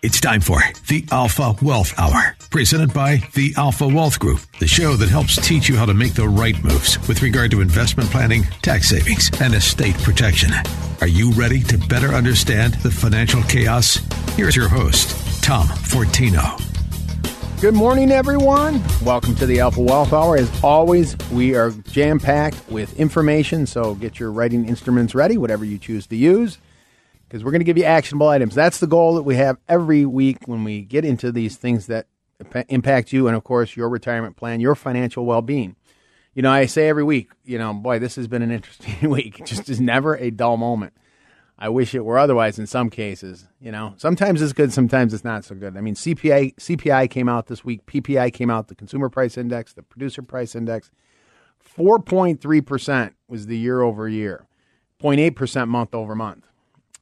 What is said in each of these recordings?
It's time for the Alpha Wealth Hour, presented by the Alpha Wealth Group, the show that helps teach you how to make the right moves with regard to investment planning, tax savings, and estate protection. Are you ready to better understand the financial chaos? Here's your host, Tom Fortino. Good morning, everyone. Welcome to the Alpha Wealth Hour. As always, we are jam packed with information, so get your writing instruments ready, whatever you choose to use because we're going to give you actionable items. That's the goal that we have every week when we get into these things that impact you and, of course, your retirement plan, your financial well being. You know, I say every week, you know, boy, this has been an interesting week. It just is never a dull moment. I wish it were otherwise in some cases. You know, sometimes it's good, sometimes it's not so good. I mean, CPI CPI came out this week, PPI came out, the Consumer Price Index, the Producer Price Index, four point three percent was the year over year, 0.8 percent month over month.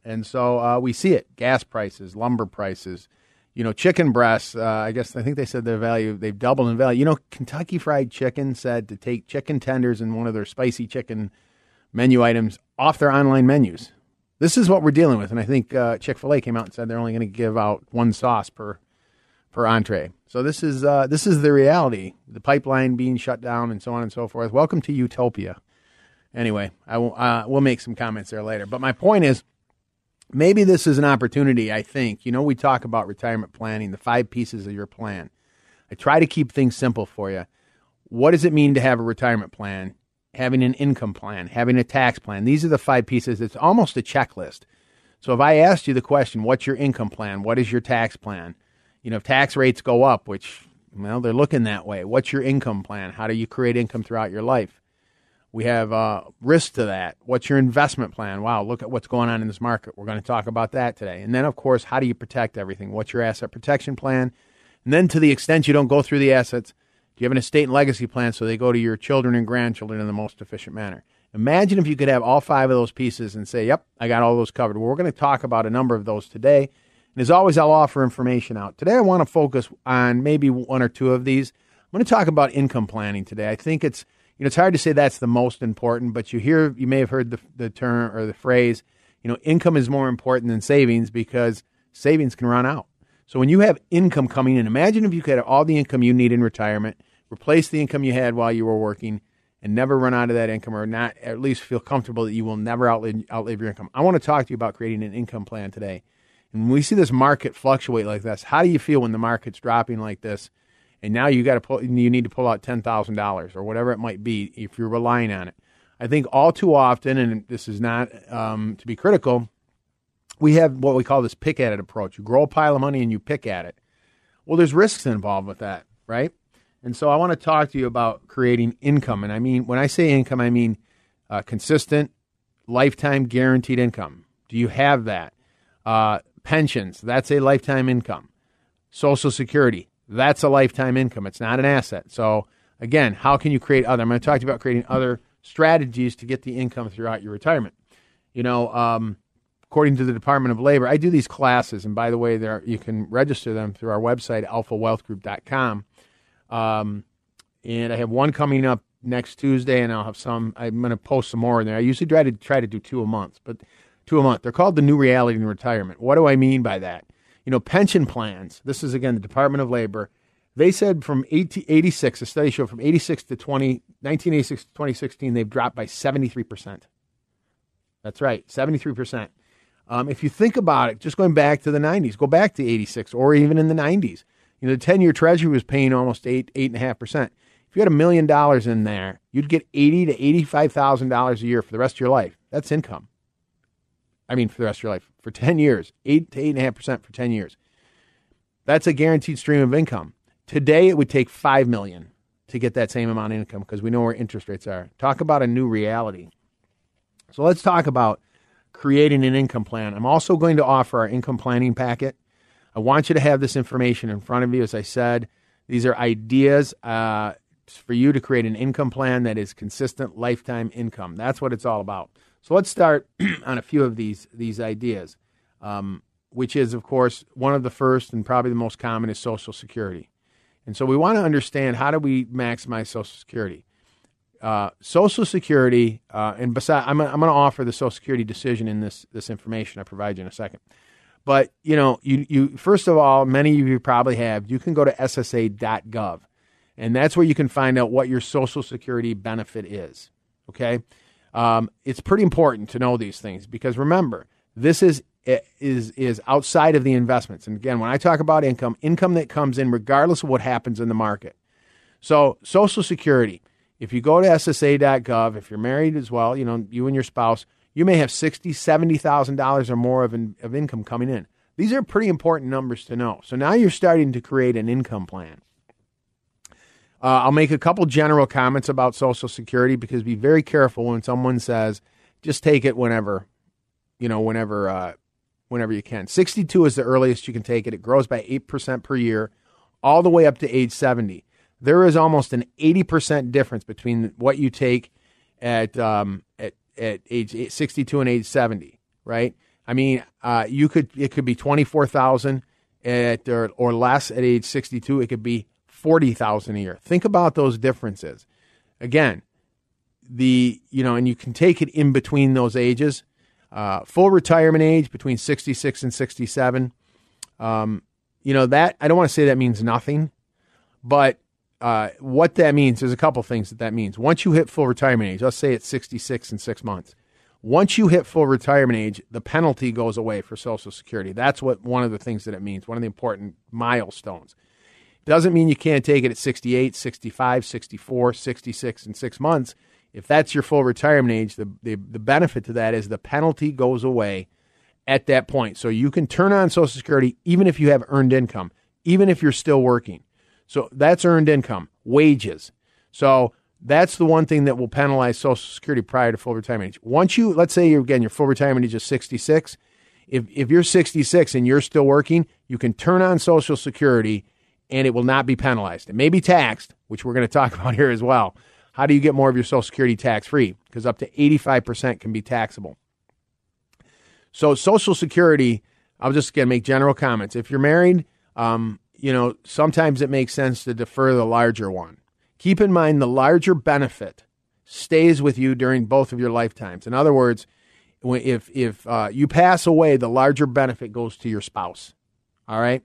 And so uh, we see it gas prices, lumber prices, you know, chicken breasts. Uh, I guess I think they said their value, they've doubled in value. You know, Kentucky Fried Chicken said to take chicken tenders and one of their spicy chicken menu items off their online menus. This is what we're dealing with. And I think uh, Chick fil A came out and said they're only going to give out one sauce per per entree. So this is uh, this is the reality. The pipeline being shut down and so on and so forth. Welcome to utopia. Anyway, I will, uh, we'll make some comments there later. But my point is, maybe this is an opportunity. I think you know we talk about retirement planning, the five pieces of your plan. I try to keep things simple for you. What does it mean to have a retirement plan? Having an income plan, having a tax plan. These are the five pieces. It's almost a checklist. So if I asked you the question, what's your income plan? What is your tax plan? You know, if tax rates go up, which well, they're looking that way. What's your income plan? How do you create income throughout your life? We have uh, risk to that. What's your investment plan? Wow, look at what's going on in this market. We're going to talk about that today. And then, of course, how do you protect everything? What's your asset protection plan? And then, to the extent you don't go through the assets, do you have an estate and legacy plan so they go to your children and grandchildren in the most efficient manner? Imagine if you could have all five of those pieces and say, yep, I got all those covered. Well, we're going to talk about a number of those today. And as always, I'll offer information out. Today, I want to focus on maybe one or two of these. I'm going to talk about income planning today. I think it's you know, it's hard to say that's the most important, but you hear, you may have heard the, the term or the phrase, you know, income is more important than savings because savings can run out. So when you have income coming in, imagine if you could have all the income you need in retirement, replace the income you had while you were working, and never run out of that income, or not at least feel comfortable that you will never outlive, outlive your income. I want to talk to you about creating an income plan today. And when we see this market fluctuate like this, how do you feel when the market's dropping like this? And now you got to pull, you need to pull out ten thousand dollars or whatever it might be if you're relying on it. I think all too often, and this is not um, to be critical, we have what we call this pick at it approach. You grow a pile of money and you pick at it. Well, there's risks involved with that, right? And so I want to talk to you about creating income. And I mean, when I say income, I mean uh, consistent, lifetime guaranteed income. Do you have that? Uh, pensions, that's a lifetime income. Social Security, that's a lifetime income. It's not an asset. So again, how can you create other? I'm going to talk to you about creating other strategies to get the income throughout your retirement. You know, um, according to the Department of Labor, I do these classes, and by the way, there you can register them through our website, alphawealthgroup.com. Um, and I have one coming up next Tuesday, and I'll have some. I'm going to post some more in there. I usually try to try to do two a month, but two a month. They're called the New Reality in Retirement. What do I mean by that? You know, pension plans. This is again the Department of Labor. They said from 86, a study showed from 86 to 20, 1986 to 2016, they've dropped by 73%. That's right, 73%. Um, if you think about it, just going back to the 90s, go back to 86 or even in the 90s, you know, the 10 year treasury was paying almost 8, 8.5%. If you had a million dollars in there, you'd get eighty to $85,000 a year for the rest of your life. That's income. I mean, for the rest of your life, for 10 years, 8 to 8.5% for 10 years. That's a guaranteed stream of income. Today, it would take 5 million to get that same amount of income because we know where interest rates are. Talk about a new reality. So let's talk about creating an income plan. I'm also going to offer our income planning packet. I want you to have this information in front of you. As I said, these are ideas uh, for you to create an income plan that is consistent lifetime income. That's what it's all about. So let's start on a few of these these ideas, um, which is, of course, one of the first and probably the most common is Social Security. And so we want to understand how do we maximize Social Security. Uh, Social Security, uh, and besides, I'm, I'm going to offer the Social Security decision in this this information I provide you in a second. But you know, you you first of all, many of you probably have. You can go to SSA.gov, and that's where you can find out what your Social Security benefit is. Okay, um, it's pretty important to know these things because remember, this is is is outside of the investments. And again, when I talk about income, income that comes in regardless of what happens in the market. So, Social Security. If you go to SSA.gov, if you're married as well, you know you and your spouse you may have sixty, seventy thousand dollars or more of, in, of income coming in. These are pretty important numbers to know. So now you're starting to create an income plan. Uh, I'll make a couple general comments about Social Security because be very careful when someone says just take it whenever, you know, whenever, uh, whenever you can. Sixty-two is the earliest you can take it. It grows by eight percent per year, all the way up to age seventy. There is almost an eighty percent difference between what you take at um, at at age 62 and age 70, right? I mean, uh, you could it could be 24,000 at or, or less at age 62. It could be 40,000 a year. Think about those differences. Again, the you know, and you can take it in between those ages. Uh, full retirement age between 66 and 67. Um, you know that I don't want to say that means nothing, but uh, what that means, there's a couple things that that means. Once you hit full retirement age, let's say it's 66 and six months. Once you hit full retirement age, the penalty goes away for Social Security. That's what one of the things that it means, one of the important milestones. Doesn't mean you can't take it at 68, 65, 64, 66 in six months. If that's your full retirement age, the, the, the benefit to that is the penalty goes away at that point. So you can turn on Social Security even if you have earned income, even if you're still working. So that's earned income, wages. So that's the one thing that will penalize Social Security prior to full retirement age. Once you, let's say, you're, again, your full retirement age is 66. If, if you're 66 and you're still working, you can turn on Social Security and it will not be penalized. It may be taxed, which we're going to talk about here as well. How do you get more of your Social Security tax free? Because up to 85% can be taxable. So, Social Security, I'm just going to make general comments. If you're married, um, you know, sometimes it makes sense to defer the larger one. Keep in mind the larger benefit stays with you during both of your lifetimes. In other words, if if uh, you pass away, the larger benefit goes to your spouse. All right,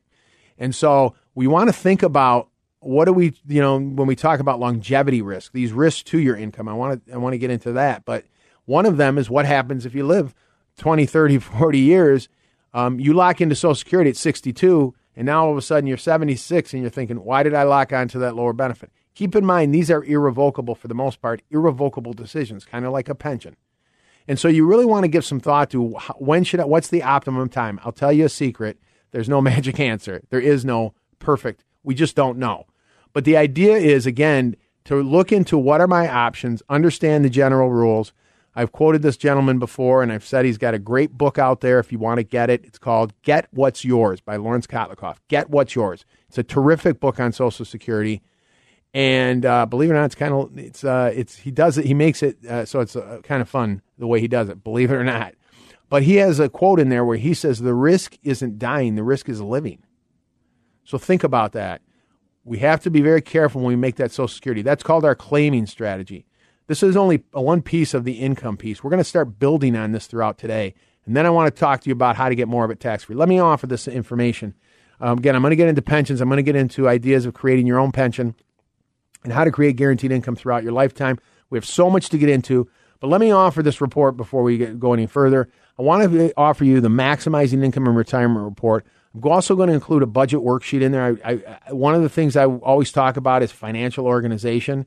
and so we want to think about what do we you know when we talk about longevity risk, these risks to your income. I want to I want to get into that, but one of them is what happens if you live 20, 30, 40 years. Um, you lock into Social Security at 62 and now all of a sudden you're 76 and you're thinking, why did I lock onto that lower benefit? Keep in mind, these are irrevocable for the most part, irrevocable decisions, kind of like a pension. And so you really want to give some thought to when should I, what's the optimum time? I'll tell you a secret. There's no magic answer. There is no perfect. We just don't know. But the idea is, again, to look into what are my options, understand the general rules, I've quoted this gentleman before, and I've said he's got a great book out there if you want to get it. It's called Get What's Yours by Lawrence Kotlikoff. Get What's Yours. It's a terrific book on Social Security. And uh, believe it or not, it's kind of it's uh, it's he does it he makes it uh, so it's uh, kind of fun the way he does it. Believe it or not, but he has a quote in there where he says the risk isn't dying, the risk is living. So think about that. We have to be very careful when we make that Social Security. That's called our claiming strategy. This is only one piece of the income piece. We're going to start building on this throughout today. And then I want to talk to you about how to get more of it tax free. Let me offer this information. Um, again, I'm going to get into pensions. I'm going to get into ideas of creating your own pension and how to create guaranteed income throughout your lifetime. We have so much to get into, but let me offer this report before we get, go any further. I want to offer you the Maximizing Income and Retirement Report. I'm also going to include a budget worksheet in there. I, I, one of the things I always talk about is financial organization.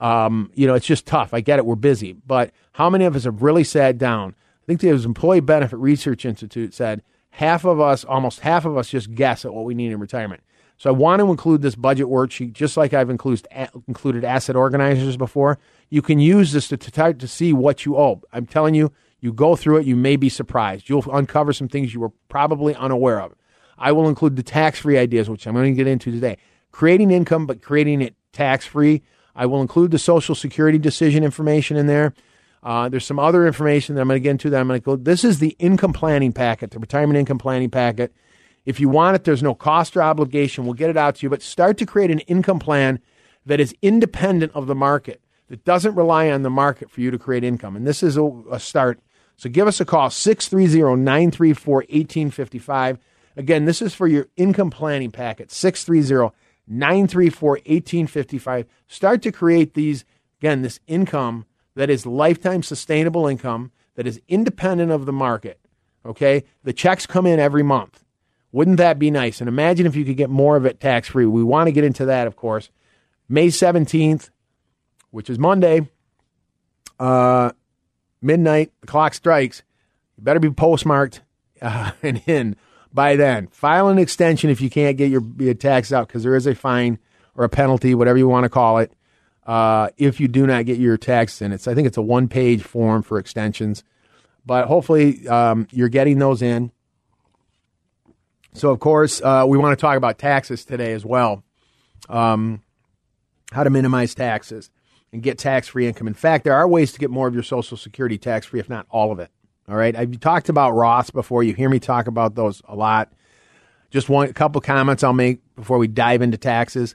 Um, you know, it's just tough. I get it. We're busy. But how many of us have really sat down? I think the Employee Benefit Research Institute said half of us, almost half of us, just guess at what we need in retirement. So I want to include this budget worksheet, just like I've included, included asset organizers before. You can use this to, to, to see what you owe. I'm telling you, you go through it, you may be surprised. You'll uncover some things you were probably unaware of. I will include the tax free ideas, which I'm going to get into today. Creating income, but creating it tax free. I will include the Social Security decision information in there. Uh, there's some other information that I'm going to get into that I'm going to go. This is the income planning packet, the retirement income planning packet. If you want it, there's no cost or obligation. We'll get it out to you, but start to create an income plan that is independent of the market, that doesn't rely on the market for you to create income. And this is a, a start. So give us a call, 630 934 1855. Again, this is for your income planning packet, 630 934 1855. Start to create these, again, this income that is lifetime sustainable income that is independent of the market. Okay? The checks come in every month. Wouldn't that be nice? And imagine if you could get more of it tax free. We want to get into that, of course. May 17th, which is Monday, uh, midnight, the clock strikes. You better be postmarked uh, and in by then. File an extension if you can't get your, your taxes out because there is a fine or a penalty, whatever you want to call it, uh, if you do not get your tax in. It's I think it's a one page form for extensions, but hopefully um, you're getting those in. So of course uh, we want to talk about taxes today as well, um, how to minimize taxes and get tax free income. In fact, there are ways to get more of your Social Security tax free, if not all of it. All right, I've talked about Roths before. You hear me talk about those a lot. Just one a couple comments I'll make before we dive into taxes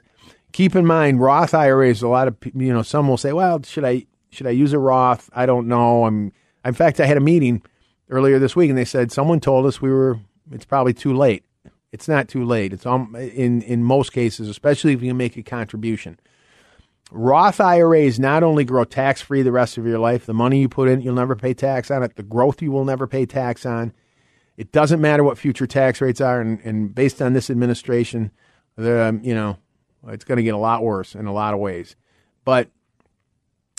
keep in mind Roth IRAs. A lot of you know, some will say, "Well, should I should I use a Roth? I don't know." I'm. In fact, I had a meeting earlier this week, and they said someone told us we were. It's probably too late. It's not too late. It's um, in in most cases, especially if you make a contribution. Roth IRAs not only grow tax free the rest of your life, the money you put in, you'll never pay tax on it. The growth you will never pay tax on. It doesn't matter what future tax rates are, and, and based on this administration, um, you know it's going to get a lot worse in a lot of ways. But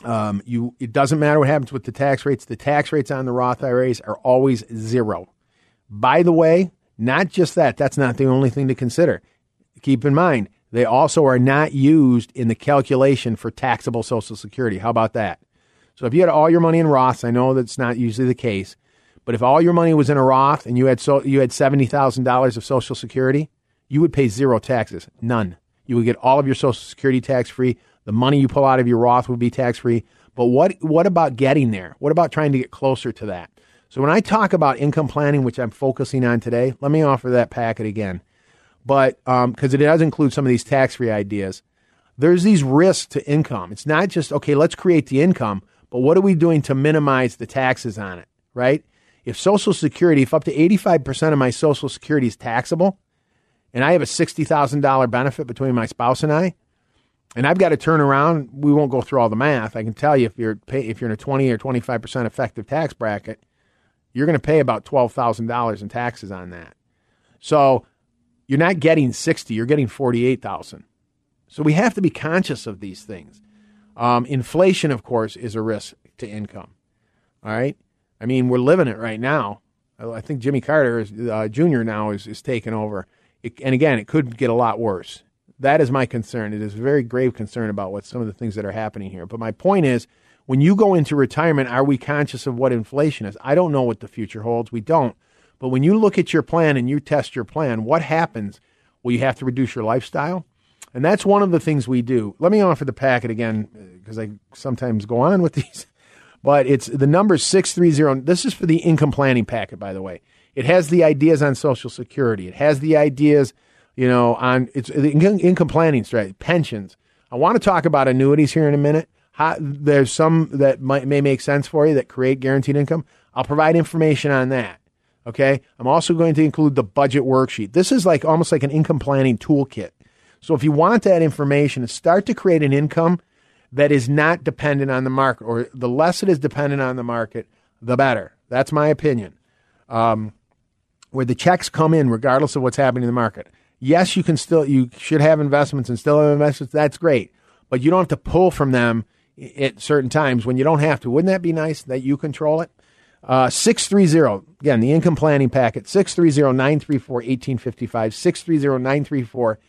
um, you, it doesn't matter what happens with the tax rates. The tax rates on the Roth IRAs are always zero. By the way, not just that. That's not the only thing to consider. Keep in mind, they also are not used in the calculation for taxable Social Security. How about that? So if you had all your money in Roths, I know that's not usually the case, but if all your money was in a Roth and you had so you had seventy thousand dollars of Social Security, you would pay zero taxes, none. You would get all of your Social Security tax free. The money you pull out of your Roth would be tax free. But what what about getting there? What about trying to get closer to that? So when I talk about income planning, which I'm focusing on today, let me offer that packet again. But because um, it does include some of these tax free ideas, there's these risks to income. It's not just okay, let's create the income, but what are we doing to minimize the taxes on it? Right? If Social Security, if up to 85% of my Social Security is taxable, and I have a $60,000 benefit between my spouse and I, and I've got to turn around, we won't go through all the math. I can tell you if you're pay, if you're in a 20 or 25% effective tax bracket, you're going to pay about $12,000 in taxes on that. So you're not getting 60, you're getting 48,000. So we have to be conscious of these things. Um, inflation, of course, is a risk to income. All right. I mean, we're living it right now. I think Jimmy Carter is, uh, Jr. now is, is taking over. It, and again, it could get a lot worse. That is my concern. It is a very grave concern about what some of the things that are happening here. But my point is, when you go into retirement, are we conscious of what inflation is? I don't know what the future holds. We don't. But when you look at your plan and you test your plan, what happens? Well, you have to reduce your lifestyle. And that's one of the things we do. Let me offer the packet again uh, because I sometimes go on with these. But it's the number 630. This is for the income planning packet, by the way. It has the ideas on Social Security. It has the ideas, you know, on it's the income planning strategy, pensions. I want to talk about annuities here in a minute. How, there's some that might, may make sense for you that create guaranteed income. I'll provide information on that. Okay. I'm also going to include the budget worksheet. This is like almost like an income planning toolkit. So if you want that information, start to create an income that is not dependent on the market, or the less it is dependent on the market, the better. That's my opinion. Um, where the checks come in regardless of what's happening in the market. Yes, you can still you should have investments and still have investments. That's great, but you don't have to pull from them at certain times when you don't have to. Wouldn't that be nice that you control it? Uh, 630, again, the income planning packet, 630 934 1855, 630 934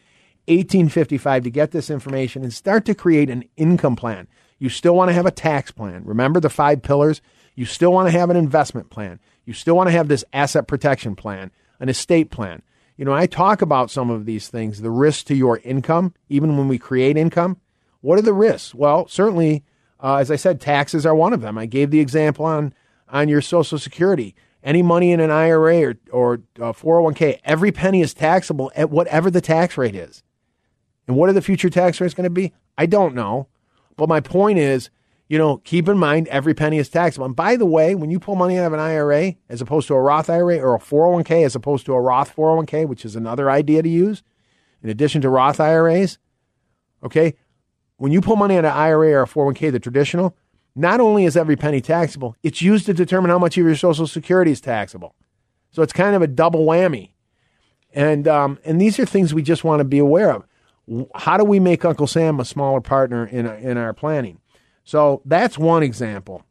1855 to get this information and start to create an income plan. You still want to have a tax plan. Remember the five pillars? You still want to have an investment plan. You still want to have this asset protection plan, an estate plan. you know, I talk about some of these things, the risks to your income, even when we create income. What are the risks? Well, certainly, uh, as I said, taxes are one of them. I gave the example on on your Social Security. Any money in an IRA or or uh, 401k, every penny is taxable at whatever the tax rate is. And what are the future tax rates going to be? I don't know. But my point is, you know, keep in mind every penny is taxable. And by the way, when you pull money out of an IRA as opposed to a Roth IRA or a 401k as opposed to a Roth 401k, which is another idea to use in addition to Roth IRAs, okay? When you pull money out of an IRA or a 401k, the traditional, not only is every penny taxable, it's used to determine how much of your Social Security is taxable. So it's kind of a double whammy. And, um, and these are things we just want to be aware of. How do we make Uncle Sam a smaller partner in, in our planning? So that's one example.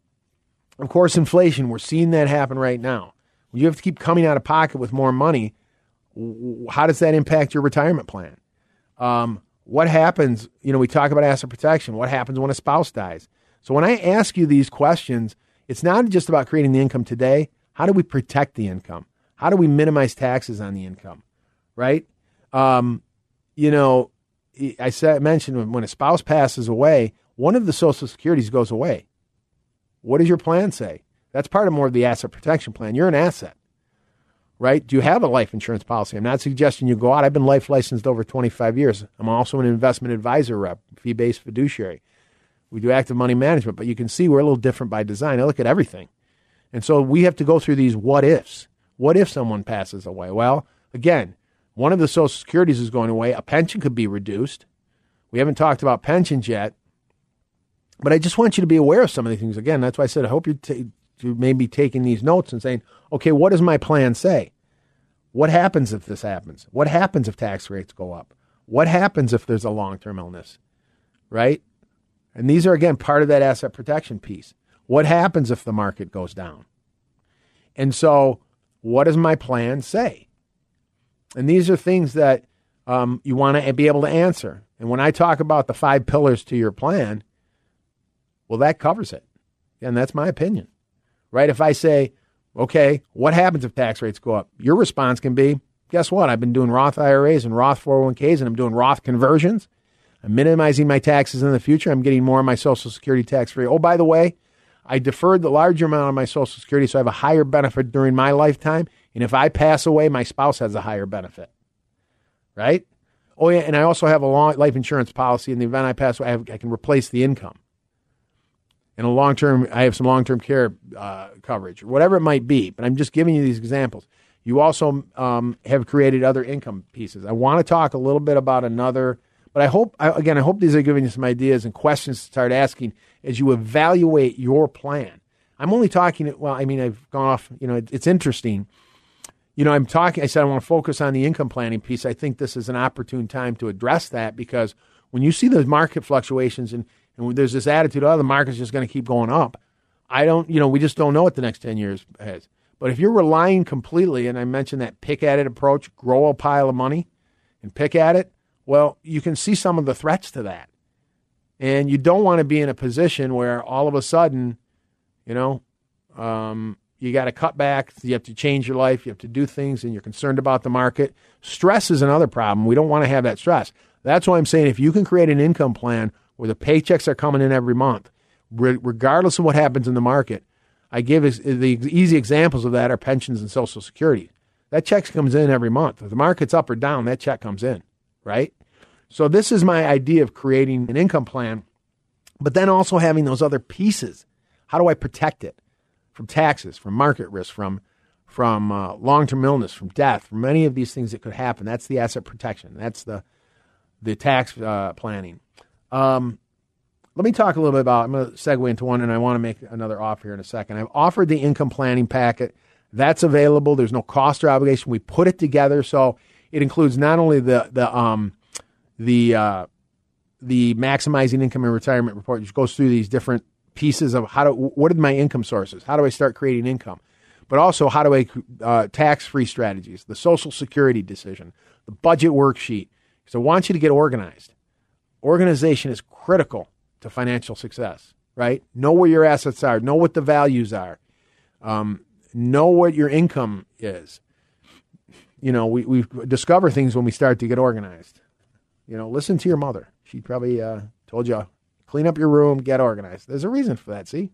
Of course, inflation, we're seeing that happen right now. You have to keep coming out of pocket with more money. How does that impact your retirement plan? Um, what happens? You know, we talk about asset protection. What happens when a spouse dies? So when I ask you these questions, it's not just about creating the income today. How do we protect the income? How do we minimize taxes on the income? Right? Um, you know, I said mentioned when a spouse passes away, one of the Social Securities goes away. What does your plan say? That's part of more of the asset protection plan. You're an asset, right? Do you have a life insurance policy? I'm not suggesting you go out. I've been life licensed over 25 years. I'm also an investment advisor rep, fee based fiduciary. We do active money management, but you can see we're a little different by design. I look at everything. And so we have to go through these what ifs. What if someone passes away? Well, again, one of the Social Securities is going away. A pension could be reduced. We haven't talked about pensions yet. But I just want you to be aware of some of these things. Again, that's why I said I hope you're, t- you may be taking these notes and saying, okay, what does my plan say? What happens if this happens? What happens if tax rates go up? What happens if there's a long term illness? Right? And these are, again, part of that asset protection piece. What happens if the market goes down? And so, what does my plan say? And these are things that um, you want to be able to answer. And when I talk about the five pillars to your plan, well, that covers it. And that's my opinion, right? If I say, okay, what happens if tax rates go up? Your response can be, guess what? I've been doing Roth IRAs and Roth 401ks and I'm doing Roth conversions. I'm minimizing my taxes in the future. I'm getting more of my Social Security tax free. Oh, by the way, I deferred the larger amount of my Social Security so I have a higher benefit during my lifetime. And if I pass away, my spouse has a higher benefit. Right? Oh, yeah. And I also have a long life insurance policy. In the event I pass away, I, have, I can replace the income and a long term, I have some long term care uh, coverage, or whatever it might be. But I'm just giving you these examples. You also um, have created other income pieces. I want to talk a little bit about another, but I hope, again, I hope these are giving you some ideas and questions to start asking as you evaluate your plan. I'm only talking, well, I mean, I've gone off, you know, it, it's interesting. You know, I'm talking, I said I want to focus on the income planning piece. I think this is an opportune time to address that because when you see those market fluctuations and and there's this attitude, oh, the market's just going to keep going up. I don't, you know, we just don't know what the next 10 years has. But if you're relying completely, and I mentioned that pick at it approach, grow a pile of money and pick at it, well, you can see some of the threats to that. And you don't want to be in a position where all of a sudden, you know, um, you got to cut back, you have to change your life, you have to do things, and you're concerned about the market. Stress is another problem. We don't want to have that stress. That's why I'm saying if you can create an income plan where the paychecks are coming in every month, regardless of what happens in the market. I give the easy examples of that are pensions and Social Security. That check comes in every month. If the market's up or down, that check comes in, right? So this is my idea of creating an income plan, but then also having those other pieces. How do I protect it from taxes, from market risk, from from uh, long-term illness, from death, from many of these things that could happen? That's the asset protection. That's the the tax uh, planning. Um, let me talk a little bit about. I'm going to segue into one, and I want to make another offer here in a second. I've offered the income planning packet. That's available. There's no cost or obligation. We put it together so it includes not only the the um the uh, the maximizing income and retirement report, which goes through these different pieces of how do what are my income sources, how do I start creating income, but also how do I uh, tax free strategies, the Social Security decision, the budget worksheet. So I want you to get organized. Organization is critical to financial success, right? Know where your assets are, know what the values are, um, know what your income is. You know, we, we discover things when we start to get organized. You know, listen to your mother. She probably uh, told you, clean up your room, get organized. There's a reason for that, see?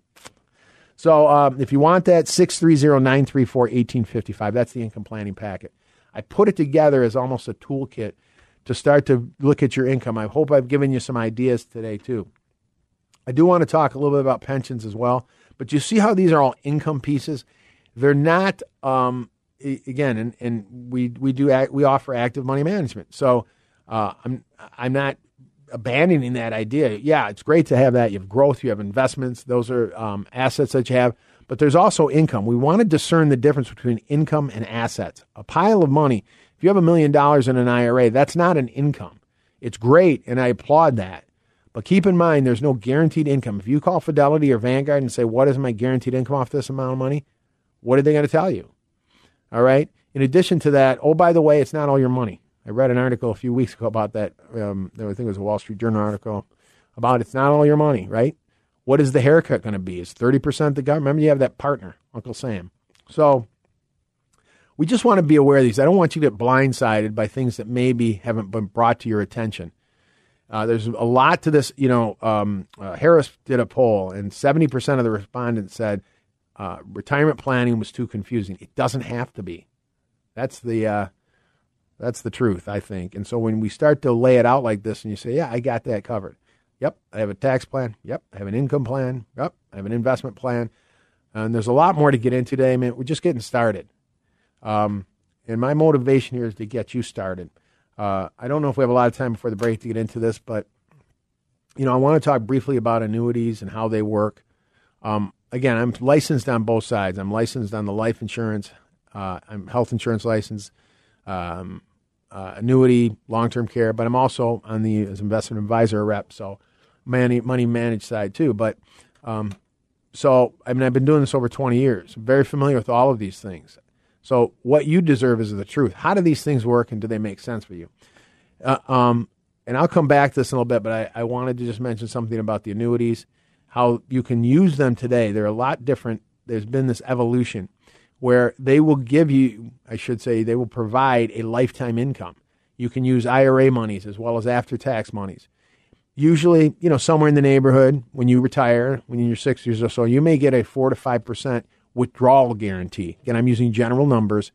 So um, if you want that, 630-934-1855. That's the income planning packet. I put it together as almost a toolkit to start to look at your income. I hope I've given you some ideas today, too. I do want to talk a little bit about pensions as well, but you see how these are all income pieces? They're not, um, again, and, and we, we do act, we offer active money management. So uh, I'm, I'm not abandoning that idea. Yeah, it's great to have that. You have growth, you have investments, those are um, assets that you have, but there's also income. We want to discern the difference between income and assets. A pile of money, if you have a million dollars in an IRA, that's not an income. It's great, and I applaud that. But keep in mind, there's no guaranteed income. If you call Fidelity or Vanguard and say, What is my guaranteed income off this amount of money? What are they going to tell you? All right. In addition to that, oh, by the way, it's not all your money. I read an article a few weeks ago about that. Um, I think it was a Wall Street Journal article about it's not all your money, right? What is the haircut going to be? Is 30% the government? Remember, you have that partner, Uncle Sam. So we just want to be aware of these. I don't want you to get blindsided by things that maybe haven't been brought to your attention. Uh, there's a lot to this. You know, um, uh, Harris did a poll, and 70% of the respondents said uh, retirement planning was too confusing. It doesn't have to be. That's the uh, that's the truth, I think. And so when we start to lay it out like this, and you say, "Yeah, I got that covered," Yep, I have a tax plan. Yep, I have an income plan. Yep, I have an investment plan. And there's a lot more to get into today, man. We're just getting started. Um, and my motivation here is to get you started. Uh, I don't know if we have a lot of time before the break to get into this, but you know, I want to talk briefly about annuities and how they work. Um, again, I'm licensed on both sides. I'm licensed on the life insurance. Uh, I'm health insurance license, um, uh, annuity, long term care, but I'm also on the as investment advisor rep. So money money managed side too. But um, so I mean, I've been doing this over 20 years. I'm very familiar with all of these things. So what you deserve is the truth. How do these things work, and do they make sense for you? Uh, um, and I'll come back to this in a little bit, but I, I wanted to just mention something about the annuities, how you can use them today. They're a lot different. There's been this evolution where they will give you, I should say, they will provide a lifetime income. You can use IRA monies as well as after tax monies usually, you know, somewhere in the neighborhood when you retire, when you're in your 60s or so, you may get a 4 to 5% withdrawal guarantee. Again, I'm using general numbers,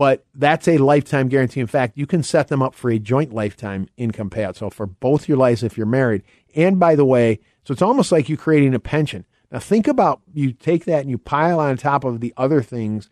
but that's a lifetime guarantee. In fact, you can set them up for a joint lifetime income payout. So for both your lives if you're married. And by the way, so it's almost like you're creating a pension. Now think about you take that and you pile on top of the other things.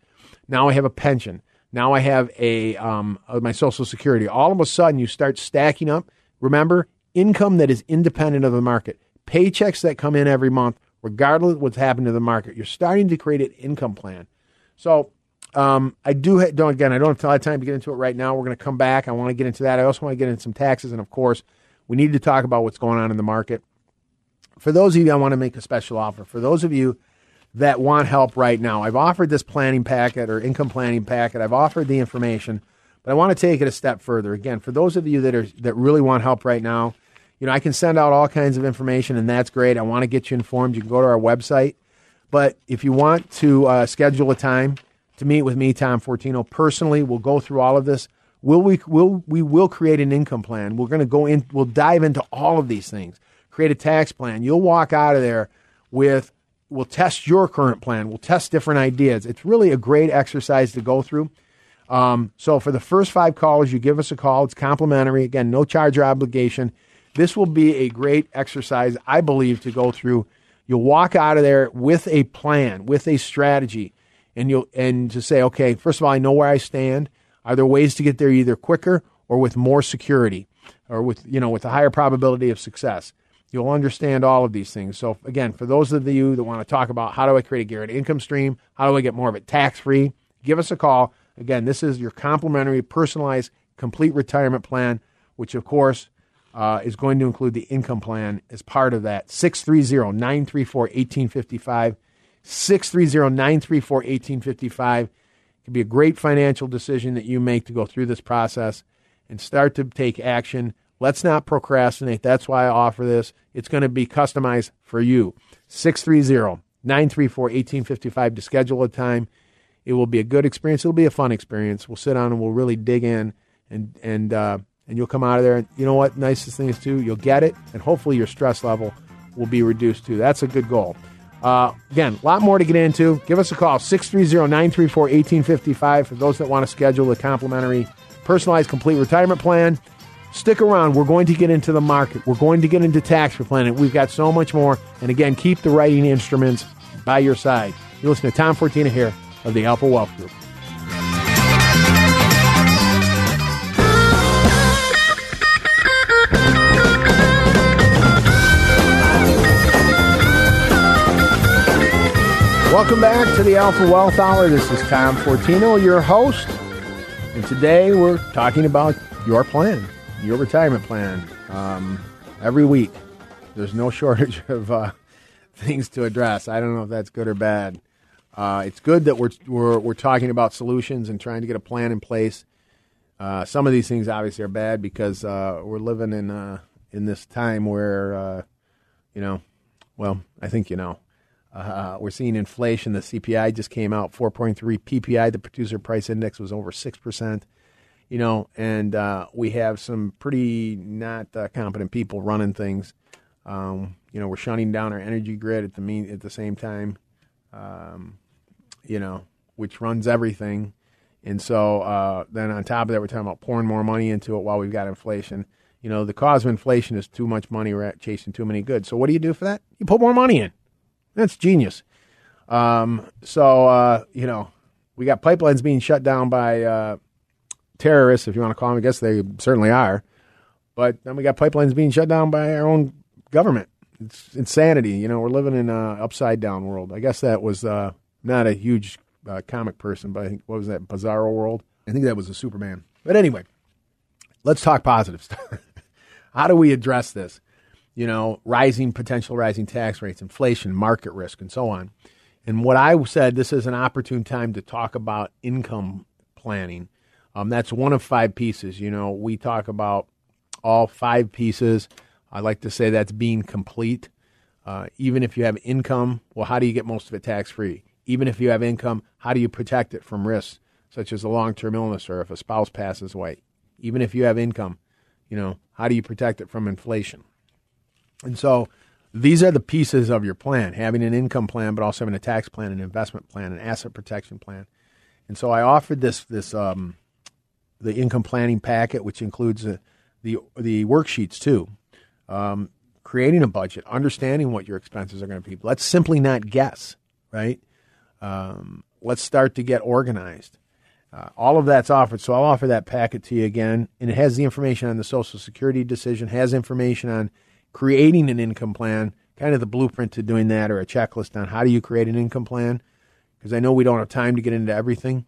Now I have a pension. Now I have a um, my Social Security. All of a sudden, you start stacking up. Remember, income that is independent of the market, paychecks that come in every month, regardless of what's happening to the market. You're starting to create an income plan. So um, I do ha- don't again. I don't have a lot of time to get into it right now. We're going to come back. I want to get into that. I also want to get into some taxes, and of course, we need to talk about what's going on in the market. For those of you, I want to make a special offer. For those of you that want help right now, I've offered this planning packet or income planning packet. I've offered the information. But I want to take it a step further. Again, for those of you that are that really want help right now, you know, I can send out all kinds of information, and that's great. I want to get you informed. You can go to our website. But if you want to uh, schedule a time to meet with me, Tom Fortino, personally, we'll go through all of this. Will we will we will create an income plan. We're going to go in. We'll dive into all of these things. Create a tax plan. You'll walk out of there with. We'll test your current plan. We'll test different ideas. It's really a great exercise to go through. Um, so for the first five callers, you give us a call. It's complimentary. Again, no charge or obligation. This will be a great exercise, I believe, to go through. You'll walk out of there with a plan, with a strategy, and you'll and to say, okay, first of all, I know where I stand. Are there ways to get there either quicker or with more security, or with you know with a higher probability of success? You'll understand all of these things. So again, for those of you that want to talk about how do I create a guaranteed income stream, how do I get more of it tax free, give us a call. Again, this is your complimentary, personalized, complete retirement plan, which of course uh, is going to include the income plan as part of that. 630 934 1855. 630 934 1855. It can be a great financial decision that you make to go through this process and start to take action. Let's not procrastinate. That's why I offer this. It's going to be customized for you. 630 934 1855 to schedule a time. It will be a good experience. It'll be a fun experience. We'll sit down and we'll really dig in, and and uh, and you'll come out of there. And you know what? Nicest thing is too, you'll get it, and hopefully your stress level will be reduced too. That's a good goal. Uh, again, a lot more to get into. Give us a call, 630 934 1855 for those that want to schedule a complimentary personalized complete retirement plan. Stick around. We're going to get into the market. We're going to get into tax planning. We've got so much more. And again, keep the writing instruments by your side. You listen to Tom Fortino here of the Alpha Wealth Group. Welcome back to the Alpha Wealth Hour. This is Tom Fortino, your host. And today we're talking about your plan, your retirement plan. Um, every week, there's no shortage of uh, things to address. I don't know if that's good or bad. Uh, it's good that we're, we're, we're talking about solutions and trying to get a plan in place. Uh, some of these things obviously are bad because uh, we're living in uh, in this time where, uh, you know, well, I think you know uh, we're seeing inflation. The CPI just came out, 4.3 PPI. The producer price index was over six percent. You know, and uh, we have some pretty not uh, competent people running things. Um, you know, we're shutting down our energy grid at the mean at the same time. Um, you know, which runs everything. And so uh, then on top of that, we're talking about pouring more money into it while we've got inflation. You know, the cause of inflation is too much money. Chasing too many goods. So what do you do for that? You put more money in. That's genius. Um, so, uh, you know, we got pipelines being shut down by uh, terrorists, if you want to call them. I guess they certainly are. But then we got pipelines being shut down by our own government. It's insanity. You know, we're living in an upside down world. I guess that was uh, not a huge uh, comic person, but I think, what was that, Bizarro World? I think that was a Superman. But anyway, let's talk positive stuff. How do we address this? You know, rising potential rising tax rates, inflation, market risk, and so on. And what I said, this is an opportune time to talk about income planning. Um, that's one of five pieces. You know, we talk about all five pieces. I like to say that's being complete. Uh, even if you have income, well, how do you get most of it tax free? Even if you have income, how do you protect it from risks such as a long term illness or if a spouse passes away? Even if you have income, you know, how do you protect it from inflation? And so these are the pieces of your plan having an income plan, but also having a tax plan, an investment plan, an asset protection plan. And so I offered this, this um, the income planning packet, which includes the, the, the worksheets too. Um, creating a budget, understanding what your expenses are going to be. Let's simply not guess, right? Um, let's start to get organized. Uh, all of that's offered. So I'll offer that packet to you again. And it has the information on the Social Security decision, has information on creating an income plan, kind of the blueprint to doing that, or a checklist on how do you create an income plan. Because I know we don't have time to get into everything,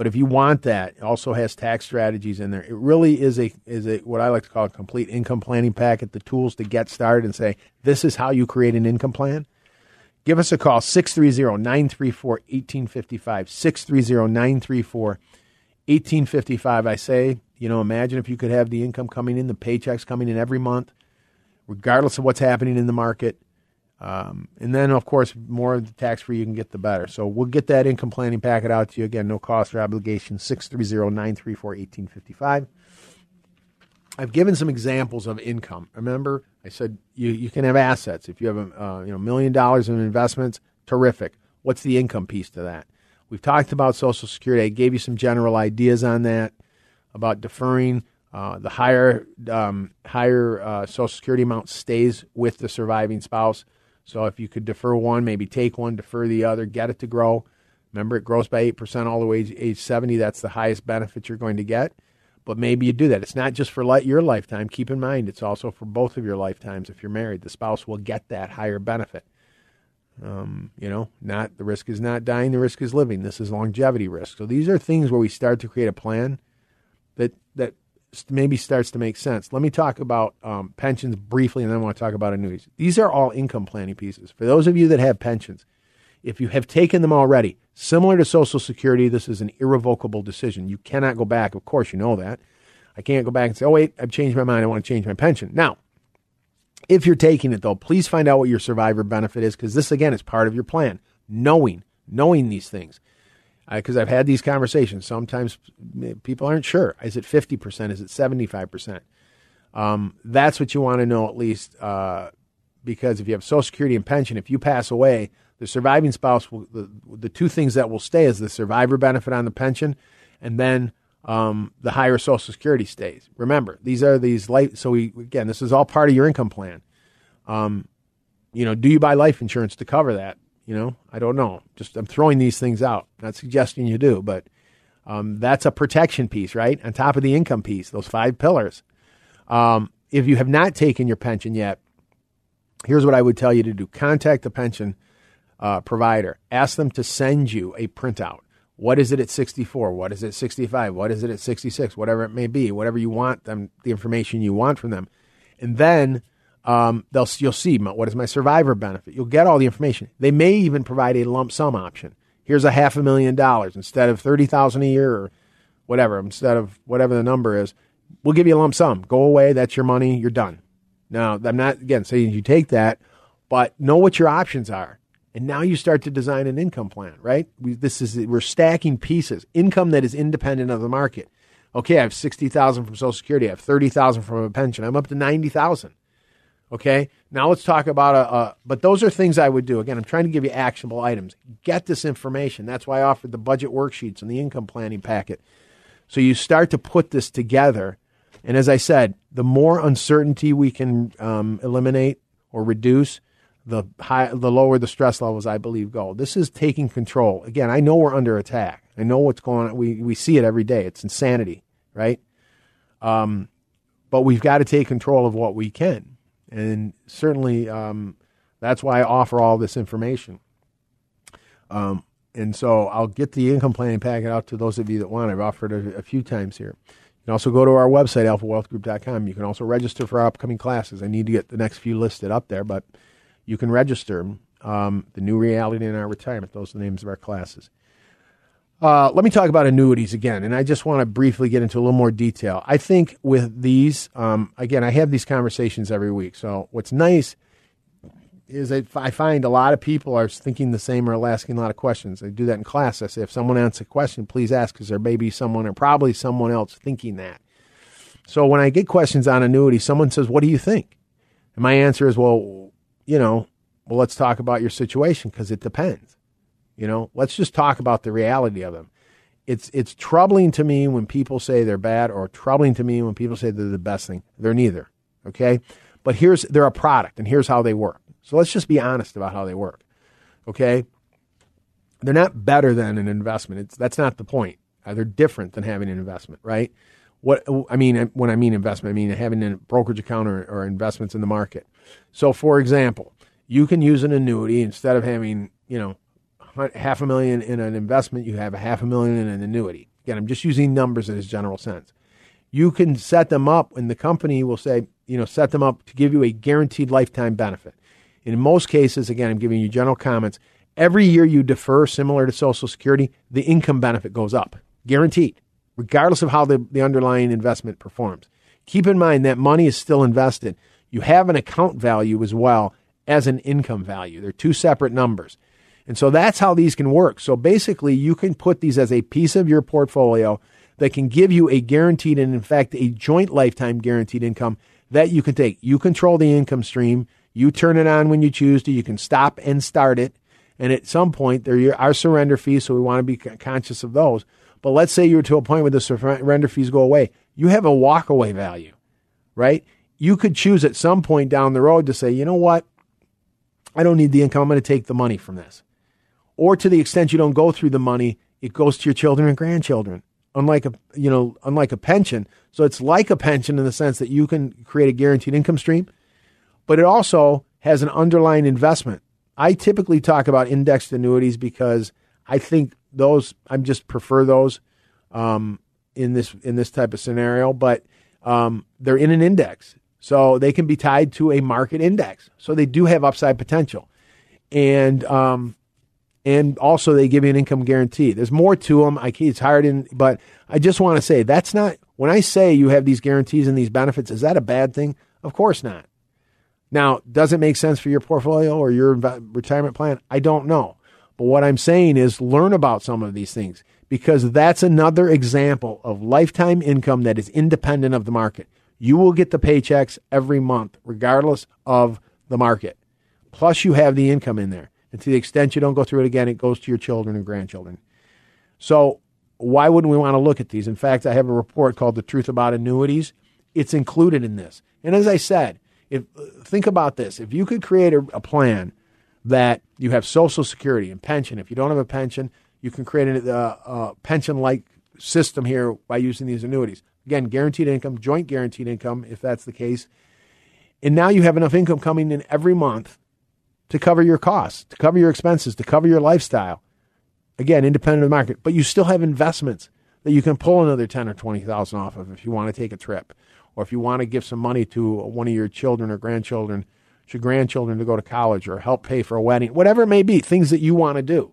but if you want that, it also has tax strategies in there. It really is a is a what I like to call a complete income planning packet, the tools to get started and say this is how you create an income plan. Give us a call 630-934-1855 630-934-1855 I say, you know, imagine if you could have the income coming in, the paychecks coming in every month regardless of what's happening in the market. Um, and then, of course, more tax free you can get, the better. So we'll get that income planning packet out to you. Again, no cost or obligation, 630 934 1855. I've given some examples of income. Remember, I said you, you can have assets. If you have a uh, you know million dollars in investments, terrific. What's the income piece to that? We've talked about Social Security. I gave you some general ideas on that about deferring uh, the higher um, higher uh, Social Security amount stays with the surviving spouse. So if you could defer one, maybe take one, defer the other, get it to grow. Remember, it grows by eight percent all the way to age seventy. That's the highest benefit you're going to get. But maybe you do that. It's not just for your lifetime. Keep in mind, it's also for both of your lifetimes. If you're married, the spouse will get that higher benefit. Um, you know, not the risk is not dying, the risk is living. This is longevity risk. So these are things where we start to create a plan maybe starts to make sense. Let me talk about um, pensions briefly, and then I want to talk about annuities. These are all income planning pieces. For those of you that have pensions, if you have taken them already, similar to Social Security, this is an irrevocable decision. You cannot go back. Of course, you know that. I can't go back and say, oh, wait, I've changed my mind. I want to change my pension. Now, if you're taking it, though, please find out what your survivor benefit is because this, again, is part of your plan. Knowing, knowing these things. Because I've had these conversations. Sometimes people aren't sure. Is it 50%? Is it 75%? Um, that's what you want to know at least uh, because if you have Social Security and pension, if you pass away, the surviving spouse will, the, the two things that will stay is the survivor benefit on the pension and then um, the higher Social Security stays. Remember, these are these life. So we again, this is all part of your income plan. Um, you know, do you buy life insurance to cover that? You know, I don't know. Just I'm throwing these things out. Not suggesting you do, but um, that's a protection piece, right? On top of the income piece, those five pillars. Um, if you have not taken your pension yet, here's what I would tell you to do: contact the pension uh, provider. Ask them to send you a printout. What is it at 64? What is it at 65? What is it at 66? Whatever it may be, whatever you want them, the information you want from them, and then um, they'll you'll see what is my survivor benefit. You'll get all the information. They may even provide a lump sum option. Here's a half a million dollars instead of thirty thousand a year or whatever. Instead of whatever the number is, we'll give you a lump sum. Go away. That's your money. You're done. Now I'm not again saying you take that, but know what your options are. And now you start to design an income plan, right? We, this is we're stacking pieces, income that is independent of the market. Okay, I have sixty thousand from Social Security. I have thirty thousand from a pension. I'm up to ninety thousand. Okay, now let's talk about a, a. But those are things I would do. Again, I'm trying to give you actionable items. Get this information. That's why I offered the budget worksheets and the income planning packet. So you start to put this together. And as I said, the more uncertainty we can um, eliminate or reduce, the high, the lower the stress levels I believe go. This is taking control. Again, I know we're under attack. I know what's going on. We we see it every day. It's insanity, right? Um, but we've got to take control of what we can, and certainly um, that's why I offer all this information. Um, and so I'll get the income planning packet out to those of you that want. I've offered it a, few times here. You can also go to our website, alphawealthgroup.com. You can also register for our upcoming classes. I need to get the next few listed up there, but you can register. Um, the new reality in our retirement. Those are the names of our classes. Uh, let me talk about annuities again, and I just want to briefly get into a little more detail. I think with these, um, again, I have these conversations every week. So what's nice is that I find a lot of people are thinking the same or asking a lot of questions. I do that in class. I say, if someone asks a question, please ask, because there may be someone or probably someone else thinking that. So when I get questions on annuity, someone says, "What do you think?" And my answer is, "Well, you know, well, let's talk about your situation because it depends. You know, let's just talk about the reality of them. It's it's troubling to me when people say they're bad, or troubling to me when people say they're the best thing. They're neither. Okay, but here's they're a product, and here's how they work. So let's just be honest about how they work. Okay, they're not better than an investment. It's that's not the point. Uh, they're different than having an investment, right? What I mean when I mean investment, I mean having a brokerage account or, or investments in the market. So, for example, you can use an annuity instead of having, you know, half a million in an investment, you have a half a million in an annuity. Again, I'm just using numbers in its general sense. You can set them up, and the company will say, you know, set them up to give you a guaranteed lifetime benefit. In most cases, again, I'm giving you general comments. Every year you defer, similar to Social Security, the income benefit goes up, guaranteed, regardless of how the, the underlying investment performs. Keep in mind that money is still invested you have an account value as well as an income value. They're two separate numbers. And so that's how these can work. So basically, you can put these as a piece of your portfolio that can give you a guaranteed and, in fact, a joint lifetime guaranteed income that you can take. You control the income stream. You turn it on when you choose to. You can stop and start it. And at some point, there are surrender fees, so we want to be conscious of those. But let's say you're to a point where the surrender fees go away. You have a walkaway value, right? you could choose at some point down the road to say, you know what? I don't need the income. I'm going to take the money from this. Or to the extent you don't go through the money, it goes to your children and grandchildren. Unlike a you know, unlike a pension. So it's like a pension in the sense that you can create a guaranteed income stream, but it also has an underlying investment. I typically talk about indexed annuities because I think those I just prefer those um, in this in this type of scenario. But um, they're in an index, so they can be tied to a market index. So they do have upside potential. And um, and also they give you an income guarantee. There's more to them. I it's hard in, but I just want to say that's not when I say you have these guarantees and these benefits. Is that a bad thing? Of course not. Now, does it make sense for your portfolio or your retirement plan? I don't know, But what I'm saying is learn about some of these things because that's another example of lifetime income that is independent of the market. You will get the paychecks every month, regardless of the market. Plus, you have the income in there. And to the extent you don't go through it again, it goes to your children and grandchildren. So, why wouldn't we want to look at these? In fact, I have a report called The Truth About Annuities. It's included in this. And as I said, if think about this if you could create a, a plan that you have Social Security and pension, if you don't have a pension, you can create uh, a, a pension like system here by using these annuities. Again, guaranteed income, joint guaranteed income, if that's the case. And now you have enough income coming in every month to cover your costs, to cover your expenses, to cover your lifestyle. Again, independent of the market, but you still have investments that you can pull another ten or twenty thousand off of if you want to take a trip, or if you want to give some money to one of your children or grandchildren, your grandchildren to go to college, or help pay for a wedding, whatever it may be, things that you want to do.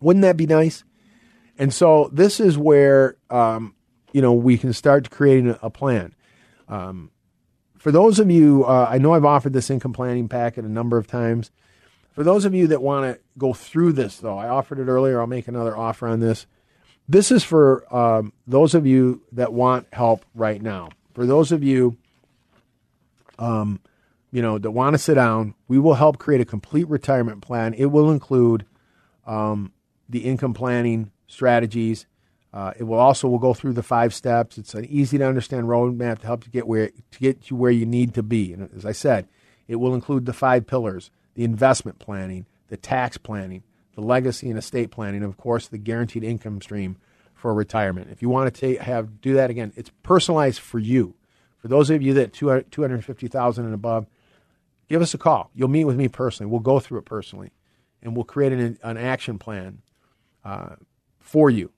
Wouldn't that be nice? And so this is where um, you know we can start creating a plan. Um, for those of you, uh, I know I've offered this income planning packet a number of times. For those of you that want to go through this, though, I offered it earlier. I'll make another offer on this. This is for um, those of you that want help right now. For those of you, um, you know, that want to sit down, we will help create a complete retirement plan. It will include um, the income planning strategies, uh, it will also will go through the five steps. It's an easy to understand roadmap to help you get where to get you where you need to be. And as I said, it will include the five pillars: the investment planning, the tax planning, the legacy and estate planning, and of course the guaranteed income stream for retirement. If you want to take, have do that again, it's personalized for you. For those of you that 250,000 and above, give us a call. You'll meet with me personally. We'll go through it personally, and we'll create an, an action plan uh, for you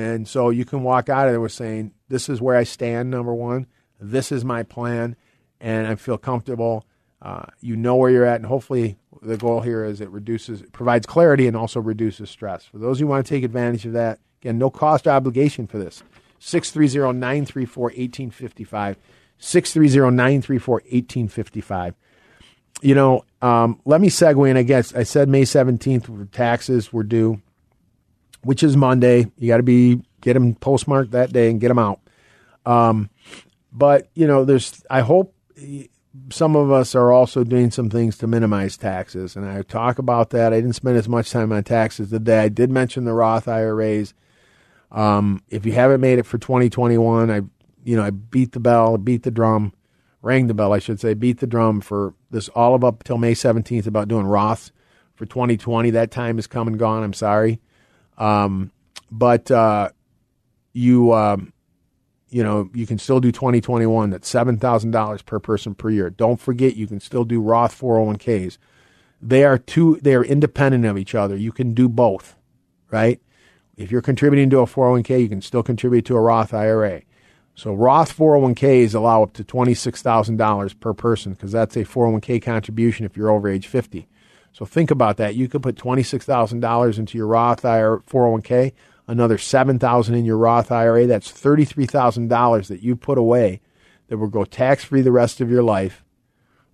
and so you can walk out of there with saying, This is where I stand, number one. This is my plan, and I feel comfortable. Uh, you know where you're at, and hopefully the goal here is it reduces, it provides clarity, and also reduces stress. For those who want to take advantage of that, again, no cost or obligation for this. 630 934 1855. 630 934 1855. You know, um, let me segue in. I guess I said May 17th, taxes were due which is Monday. You got to be get them postmarked that day and get them out. Um, but you know, there's. I hope some of us are also doing some things to minimize taxes, and I talk about that. I didn't spend as much time on taxes today. I did mention the Roth IRAs. Um, if you haven't made it for 2021, I, you know, I beat the bell, beat the drum, rang the bell, I should say, beat the drum for this all of up till May 17th about doing Roth for 2020. That time is come and gone. I'm sorry. Um, but uh, you um, you know you can still do 2021. That's seven thousand dollars per person per year. Don't forget you can still do Roth 401ks. They are two. They are independent of each other. You can do both, right? If you're contributing to a 401k, you can still contribute to a Roth IRA. So Roth 401ks allow up to $26,000 per person because that's a 401k contribution if you're over age 50. So think about that. You could put $26,000 into your Roth IRA 401k, another 7000 in your Roth IRA. That's $33,000 that you put away that will go tax free the rest of your life.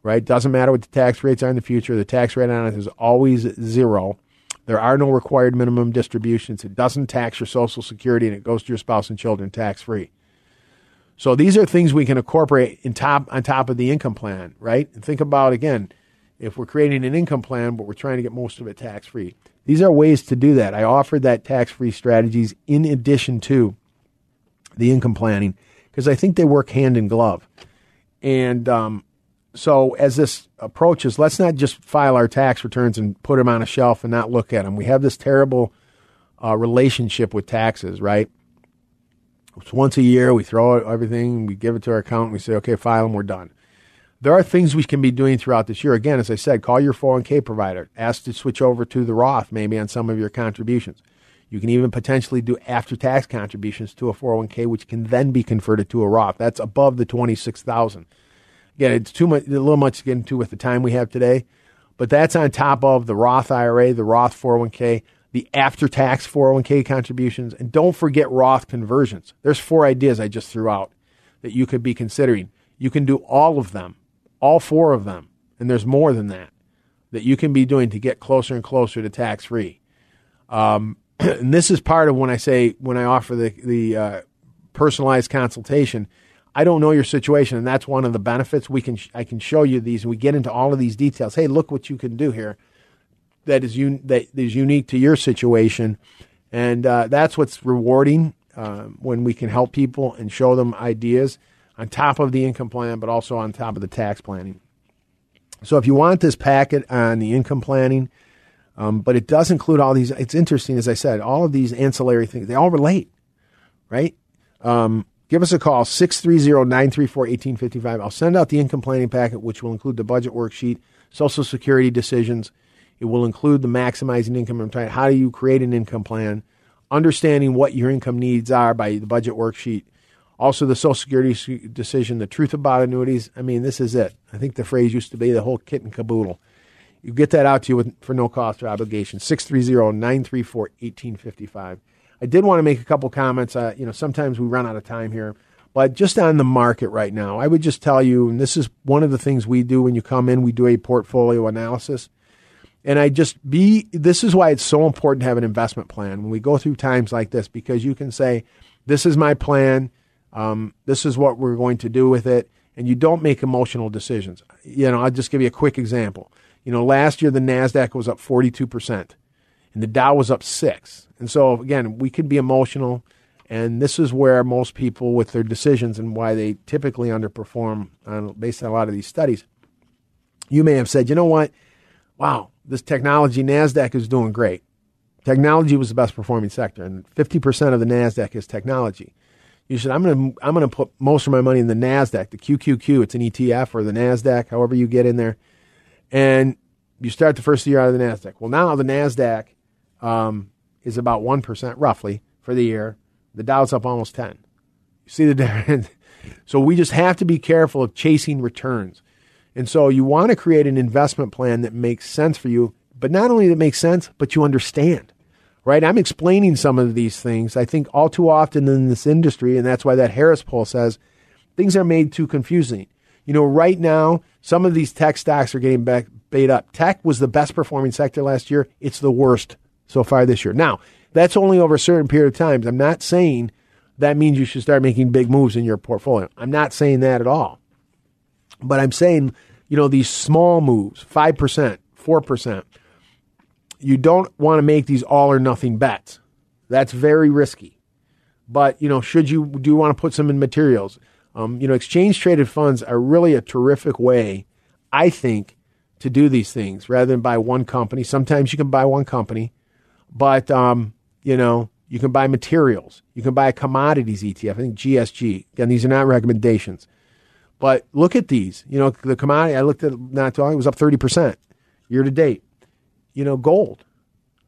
Right? Doesn't matter what the tax rates are in the future. The tax rate on it is always zero. There are no required minimum distributions. It doesn't tax your Social Security, and it goes to your spouse and children tax free. So these are things we can incorporate in top on top of the income plan, right? And think about again if we're creating an income plan, but we're trying to get most of it tax free. These are ways to do that. I offered that tax free strategies in addition to the income planning because I think they work hand in glove. And um, so, as this approaches, let's not just file our tax returns and put them on a shelf and not look at them. We have this terrible uh, relationship with taxes, right? It's once a year, we throw everything, we give it to our accountant, we say, okay, file them, we're done. There are things we can be doing throughout this year. Again, as I said, call your 401k provider. Ask to switch over to the Roth maybe on some of your contributions. You can even potentially do after tax contributions to a 401k, which can then be converted to a Roth. That's above the 26000 Again, it's too much, a little much to get into with the time we have today, but that's on top of the Roth IRA, the Roth 401k, the after tax 401k contributions, and don't forget Roth conversions. There's four ideas I just threw out that you could be considering. You can do all of them all four of them, and there's more than that. that you can be doing to get closer and closer to tax free. Um, and this is part of when I say when I offer the the uh, personalized consultation. I don't know your situation, and that's one of the benefits. We can I can show you these, and we get into all of these details. Hey, look what you can do here. That is un- that is unique to your situation, and uh, that's what's rewarding uh, when we can help people and show them ideas on top of the income plan, but also on top of the tax planning. So if you want this packet on the income planning, um, but it does include all these. It's interesting, as I said, all of these ancillary things, they all relate, right? Um, give us a call, 630-934-1855. I'll send out the income planning packet, which will include the budget worksheet, Social Security decisions. It will include the maximizing income. I'm how do you create an income plan? Understanding what your income needs are by the budget worksheet. Also, the Social Security decision, the truth about annuities. I mean, this is it. I think the phrase used to be the whole kit and caboodle. You get that out to you with, for no cost or obligation. 630-934-1855. I did want to make a couple comments. Uh, you know, sometimes we run out of time here, but just on the market right now, I would just tell you, and this is one of the things we do when you come in, we do a portfolio analysis. And I just be, this is why it's so important to have an investment plan when we go through times like this, because you can say, this is my plan. Um, this is what we're going to do with it. And you don't make emotional decisions. You know, I'll just give you a quick example. You know, last year the Nasdaq was up 42% and the Dow was up 6. And so again, we can be emotional and this is where most people with their decisions and why they typically underperform on, based on a lot of these studies. You may have said, "You know what? Wow, this technology Nasdaq is doing great. Technology was the best performing sector and 50% of the Nasdaq is technology." You said, I'm going to I'm going to put most of my money in the Nasdaq, the QQQ. It's an ETF or the Nasdaq, however you get in there and you start the first year out of the Nasdaq. Well, now the Nasdaq um, is about one percent roughly for the year. The Dow's up almost ten. You see the difference. so we just have to be careful of chasing returns. And so you want to create an investment plan that makes sense for you, but not only that makes sense, but you understand. Right? I'm explaining some of these things. I think all too often in this industry, and that's why that Harris poll says things are made too confusing. You know, right now, some of these tech stocks are getting back, bait up. Tech was the best performing sector last year. It's the worst so far this year. Now, that's only over a certain period of time. I'm not saying that means you should start making big moves in your portfolio. I'm not saying that at all. But I'm saying, you know, these small moves, 5%, 4%, you don't want to make these all or nothing bets. That's very risky. But, you know, should you do you want to put some in materials? Um, you know, exchange traded funds are really a terrific way, I think, to do these things rather than buy one company. Sometimes you can buy one company, but um, you know, you can buy materials. You can buy a commodities ETF. I think GSG. Again, these are not recommendations, but look at these. You know, the commodity I looked at not too long. It was up thirty percent year to date. You know, gold.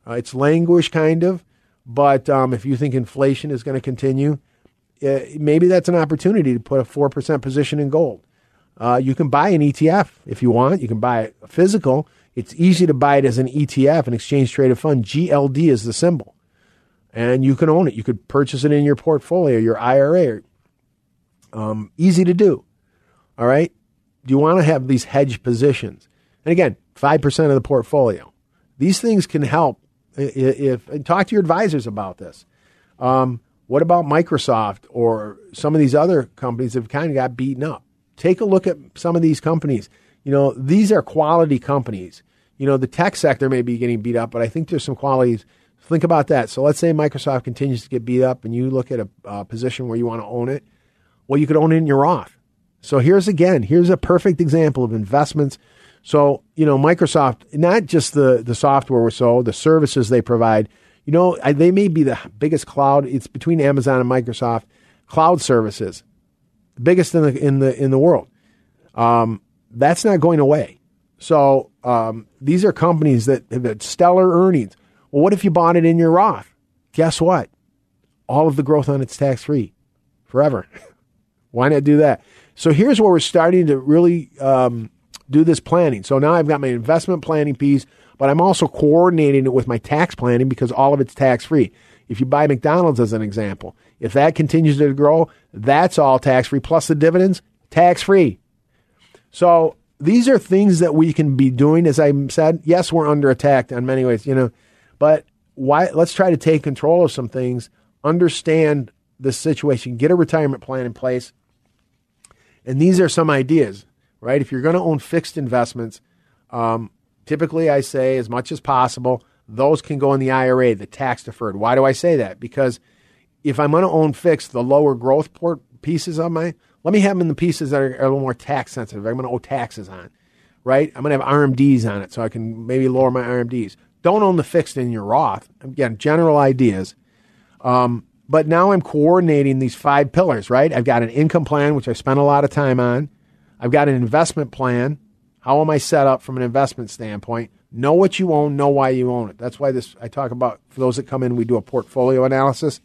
Uh, it's languish kind of, but um, if you think inflation is going to continue, uh, maybe that's an opportunity to put a 4% position in gold. Uh, you can buy an ETF if you want. You can buy a physical. It's easy to buy it as an ETF, an exchange traded fund. GLD is the symbol. And you can own it. You could purchase it in your portfolio, your IRA. Um, easy to do. All right. Do you want to have these hedge positions? And again, 5% of the portfolio. These things can help if, if talk to your advisors about this. Um, what about Microsoft or some of these other companies that have kind of got beaten up? Take a look at some of these companies. You know, these are quality companies. You know, the tech sector may be getting beat up, but I think there's some qualities. Think about that. So let's say Microsoft continues to get beat up and you look at a, a position where you want to own it. Well, you could own it in your Roth. So here's again, here's a perfect example of investments. So, you know, Microsoft, not just the, the software or so, the services they provide, you know, they may be the biggest cloud. It's between Amazon and Microsoft cloud services, the biggest in the in the in the world. Um, that's not going away. So um, these are companies that have stellar earnings. Well, what if you bought it in your Roth? Guess what? All of the growth on it's tax free forever. Why not do that? So here's where we're starting to really um, do this planning. So now I've got my investment planning piece but I'm also coordinating it with my tax planning because all of it's tax free. If you buy McDonald's as an example, if that continues to grow, that's all tax free plus the dividends, tax free. So these are things that we can be doing. As I said, yes, we're under attack in many ways, you know, but why? Let's try to take control of some things, understand the situation, get a retirement plan in place, and these are some ideas, right? If you're going to own fixed investments, um, typically I say as much as possible, those can go in the IRA, the tax deferred. Why do I say that? Because if I'm going to own fixed, the lower growth port pieces of my, let me have them in the pieces that are, a little more tax sensitive. I'm going to owe taxes on, right? I'm going to have RMDs on it so I can maybe lower my RMDs. Don't own the fixed in your Roth. Again, general ideas. Um, but now I'm coordinating these five pillars, right? I've got an income plan, which I spent a lot of time on. I've got an investment plan. How am I set up from an investment standpoint? Know what you own, know why you own it. That's why this I talk about for those that come in, we do a portfolio analysis.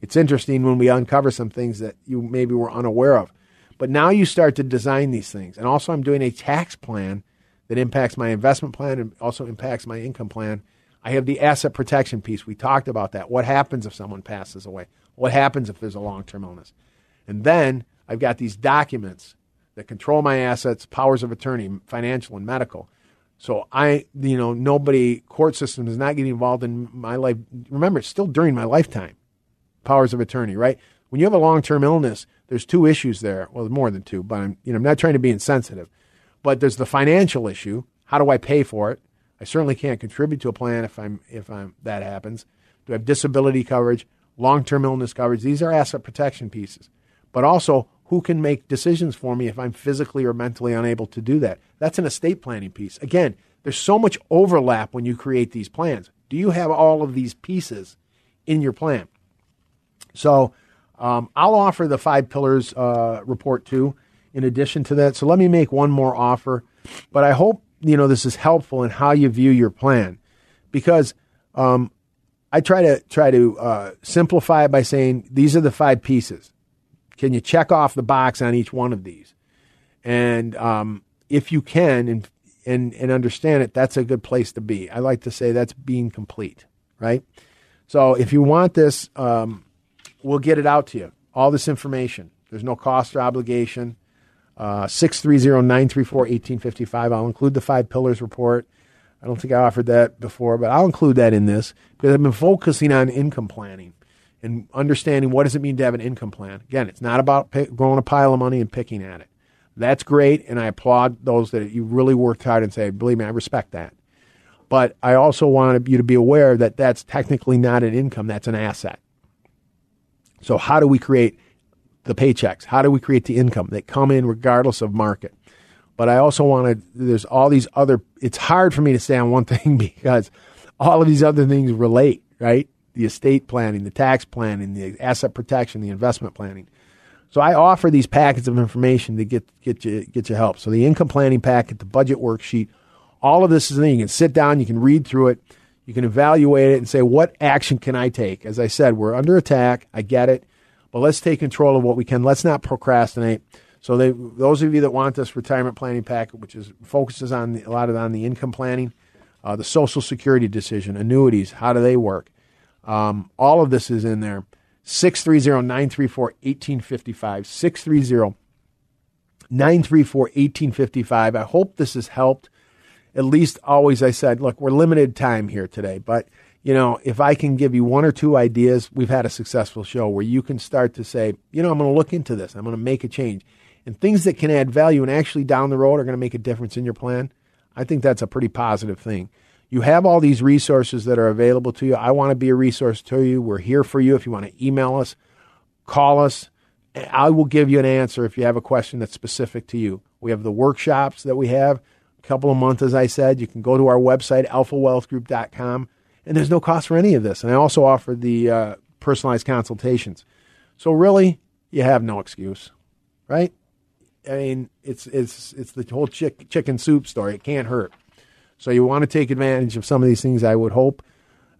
It's interesting when we uncover some things that you maybe were unaware of. But now you start to design these things. And also I'm doing a tax plan that impacts my investment plan and also impacts my income plan. I have the asset protection piece. We talked about that. What happens if someone passes away? What happens if there's a long term illness? And then I've got these documents that control my assets, powers of attorney, financial and medical. So I, you know, nobody, court system is not getting involved in my life. Remember, it's still during my lifetime, powers of attorney, right? When you have a long term illness, there's two issues there. Well, more than two, but I'm, you know, I'm not trying to be insensitive. But there's the financial issue. How do I pay for it? I certainly can't contribute to a plan if I'm if I'm that happens. Do I have disability coverage, long term illness coverage? These are asset protection pieces. But also, who can make decisions for me if I'm physically or mentally unable to do that? That's an estate planning piece. Again, there's so much overlap when you create these plans. Do you have all of these pieces in your plan? So um, I'll offer the five pillars uh, report too, in addition to that. So let me make one more offer, but I hope you know this is helpful in how you view your plan, because um, I try to try to uh, simplify it by saying these are the five pieces. Can you check off the box on each one of these? And um, if you can and, and and understand it, that's a good place to be. I like to say that's being complete, right? So if you want this, um, we'll get it out to you. All this information. There's no cost or obligation. Uh, 630-934-1855. I'll include the five pillars report. I don't think I offered that before, but I'll include that in this because I've been focusing on income planning and understanding what does it mean to have an income plan. Again, it's not about pick, growing a pile of money and picking at it. That's great, and I applaud those that you really worked hard and say, believe me, I respect that. But I also want you to be aware that that's technically not an income, that's an asset. So, how do we create the paychecks? How do we create the income that come in regardless of market? But I also want to, there's all these other, it's hard for me to say on one thing because all of these other things relate, right? The estate planning, the tax planning, the asset protection, the investment planning. So I offer these packets of information to get get you get you help. So the income planning packet, the budget worksheet, all of this is there. You can sit down, you can read through it, you can evaluate it, and say what action can I take. As I said, we're under attack. I get it, but let's take control of what we can. Let's not procrastinate. So they, those of you that want this retirement planning packet, which is focuses on the, a lot of on the income planning, uh, the Social Security decision, annuities, how do they work? Um, all of this is in there. 630 934 1855. 630 934 1855. I hope this has helped. At least, always, I said, look, we're limited time here today, but you know, if I can give you one or two ideas, we've had a successful show where you can start to say, you know, I'm going to look into this. I'm going to make a change. And things that can add value and actually down the road are going to make a difference in your plan. I think that's a pretty positive thing. You have all these resources that are available to you. I want to be a resource to you. We're here for you. If you want to email us, call us. I will give you an answer if you have a question that's specific to you. We have the workshops that we have a couple of months, as I said. You can go to our website, alphawealthgroup.com, and there's no cost for any of this. And I also offer the uh, personalized consultations. So really, you have no excuse, right? I mean, it's it's it's the whole chick, chicken soup story. It can't hurt. So you want to take advantage of some of these things, I would hope.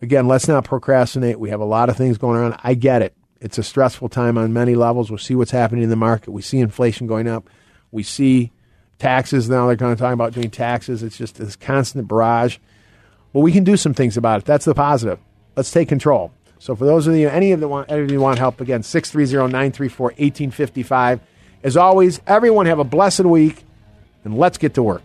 Again, let's not procrastinate. We have a lot of things going on. I get it. It's a stressful time on many levels. We'll see what's happening in the market. We see inflation going up. We see taxes now. They're kind of talking about doing taxes. It's just this constant barrage. But we can do some things about it. That's the positive. Let's take control. So for those of you, any of, the want, any of you want help, again, 630-934-1855. As always, everyone have a blessed week And let's get to work.